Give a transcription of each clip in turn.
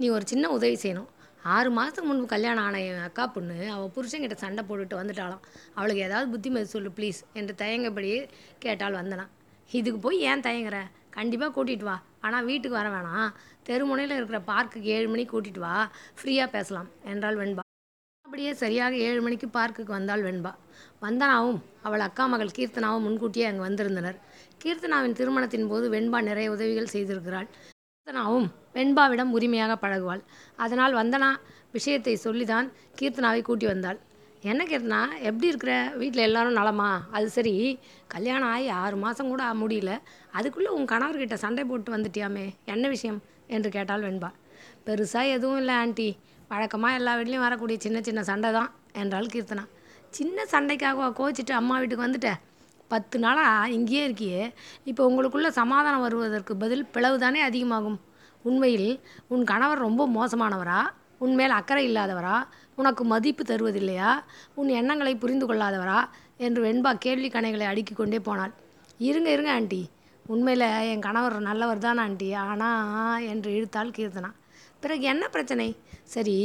நீ ஒரு சின்ன உதவி செய்யணும். ஆறு மாதத்துக்கு முன்பு கல்யாணம் ஆன என் அக்கா பொண்ணு அவள் புருஷன்கிட்ட சண்டை போட்டுட்டு வந்துட்டாளாம். அவளுக்கு ஏதாவது புத்திமதி சொல்லு ப்ளீஸ் என்று தயங்கபடி கேட்டாள் வந்தனா. இதுக்கு போய் ஏன் தயங்குற? கண்டிப்பாக கூட்டிகிட்டு வா. ஆனால் வீட்டுக்கு வர வேணாம். தெருமுனையில் இருக்கிற பார்க்குக்கு ஏழு மணிக்கு கூட்டிகிட்டு வா. ஃப்ரீயாக பேசலாம் என்றாள் வெண்பா. அப்படியே சரியாக ஏழு மணிக்கு பார்க்குக்கு வந்தாள் வெண்பா. வந்தனாவும் அவள் அக்கா மகள் கீர்த்தனாவும் முன்கூட்டியே அங்கு வந்திருந்தனர். கீர்த்தனாவின் திருமணத்தின் போது வெண்பா நிறைய உதவிகள் செய்திருக்கிறாள். கீர்த்தனாவும் வெண்பாவிடம் உரிமையாக பழகுவாள். அதனால் வந்தனா விஷயத்தை சொல்லிதான் கீர்த்தனாவை கூட்டி வந்தாள். என்ன கீர்த்தனா எப்படி இருக்கிற? வீட்டில் எல்லாரும் நலமா? அது சரி. கல்யாணம் ஆகி ஆறு மாதம் கூட முடியல. அதுக்குள்ளே உன் கணவர்கிட்ட சண்டை போட்டு வந்துட்டியாமே? என்ன விஷயம்? என்று கேட்டாள் வெண்பா. பெருசாக எதுவும் இல்லை ஆண்டி. வழக்கமாக எல்லா வீட்லேயும் வரக்கூடிய சின்ன சின்ன சண்டை தான் என்றாள் கீர்த்தனா. சின்ன சண்டைக்காக கோச்சிட்டு அம்மா வீட்டுக்கு வந்துட்டேன் பத்து நாளாக இங்கேயே இருக்கியே. இப்போ உங்களுக்குள்ள சமாதானம் வருவதற்கு பதில் பிளவு தானே அதிகமாகும். உண்மையில் உன் கணவர் ரொம்ப மோசமானவரா? உன் மேல் அக்கறை இல்லாதவரா? உனக்கு மதிப்பு தருவதில்லையா? உன் எண்ணங்களை புரிந்து கொள்ளாதவரா? என்று வெண்பா கேள்வி கணைகளை அடுக்கி கொண்டே போனாள். இருங்க இருங்க ஆண்டி. உண்மையில் என் கணவர் நல்லவர் தான் ஆண்டி. ஆனால் என்று இழுத்தாள் கீர்த்தனா. பிறகு என்ன பிரச்சனை? சரி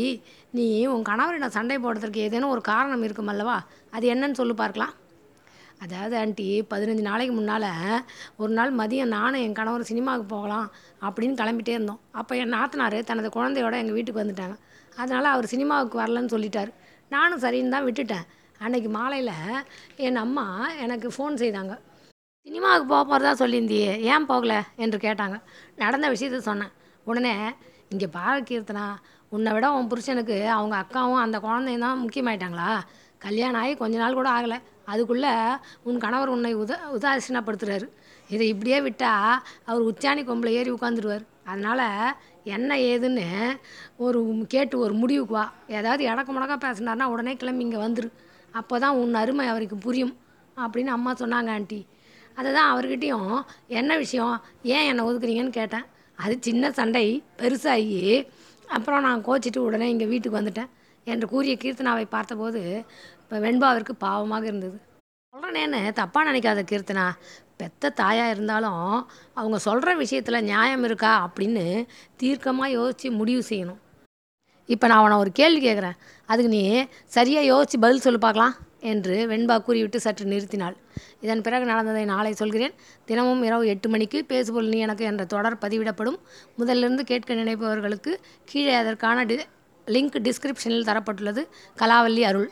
நீ உன் கணவரிடம் சண்டை போடுறதுக்கு ஏதேனும் ஒரு காரணம் இருக்கும் அல்லவா? அது என்னன்னு சொல்லு பார்க்கலாம். அதாவது ஆண்டி பதினஞ்சு நாளைக்கு முன்னால் ஒரு நாள் மதியம் நானும் என் கணவர் சினிமாவுக்கு போகலாம் அப்படின்னு கிளம்பிட்டே இருந்தோம். அப்போ என் நாத்தனார் தனது குழந்தையோட எங்கள் வீட்டுக்கு வந்துட்டாங்க. அதனால் அவர் சினிமாவுக்கு வரலன்னு சொல்லிட்டார். நானும் சரின்னு தான் விட்டுட்டேன். அன்னைக்கு மாலையில் என் அம்மா எனக்கு ஃபோன் செய்தாங்க. சினிமாவுக்கு போக போகிறதா சொல்லியிருந்தியே ஏன் போகல என்று கேட்டாங்க. நடந்த விஷயத்த சொன்னேன். உடனே இங்கே பாரு கீர்த்தனா உன்னை விட உன் புருஷனுக்கு அவங்க அக்காவும் அந்த குழந்தையும் தான் முக்கியமாயிட்டாங்களா? கல்யாணம் ஆகி கொஞ்ச நாள் கூட ஆகலை. அதுக்குள்ளே உன் கணவர் உன்னை உத உதாசீனப்படுத்துகிறாரு இதை இப்படியே விட்டால் அவர் உச்சாணி கொம்பில் ஏறி உட்காந்துருவார் அதனால் என்ன ஏதுன்னு ஒரு கேட்டு ஒரு முடிவுக்கு வா. ஏதாவது இடக்கு முடக்கா பேசினார்னா உடனே கிளம்பி இங்கே வந்துரு. அப்போ தான் உன் அருமை அவருக்கு புரியும் அப்படின்னு அம்மா சொன்னாங்க ஆண்டி. அதை தான் அவர்கிட்டையும் என்ன விஷயம் ஏன் என்னை ஒதுக்குறீங்கன்னு கேட்டேன். அது சின்ன சண்டை பெருசாகி அப்புறம் நான் கோச்சிட்டு உடனே இங்கே வீட்டுக்கு வந்துட்டேன். என்று கூறிய கீர்த்தனாவை பார்த்தபோது இப்போ வெண்பாவிற்கு பாவமாக இருந்தது. சொல்கிறேனேன்னு தப்பாக நினைக்காத கீர்த்தனா பெத்த தாயாக இருந்தாலும் அவங்க சொல்கிற விஷயத்தில் நியாயம் இருக்கா அப்படின்னு தீர்க்கமாக யோசித்து முடிவு செய்யணும். இப்போ நான் அவனை ஒரு கேள்வி கேட்குறேன் அதுக்கு நீ சரியாக யோசித்து பதில் சொல்லி பார்க்கலாம் என்று வெண்பா கூறிவிட்டு சற்று நிறுத்தினாள். இதன் பிறகு நடந்ததை நாளை சொல்கிறேன். தினமும் இரவு எட்டு மணிக்கு பேசுபொருள் நீ எனக்கு என்ற தொடர் பதிவிடப்படும். முதலிருந்து கேட்க நினைப்பவர்களுக்கு கீழே அதற்கான டி லிங்க் டிஸ்கிரிப்ஷனில் தரப்பட்டுள்ளது. கலாவல்லி அருள்.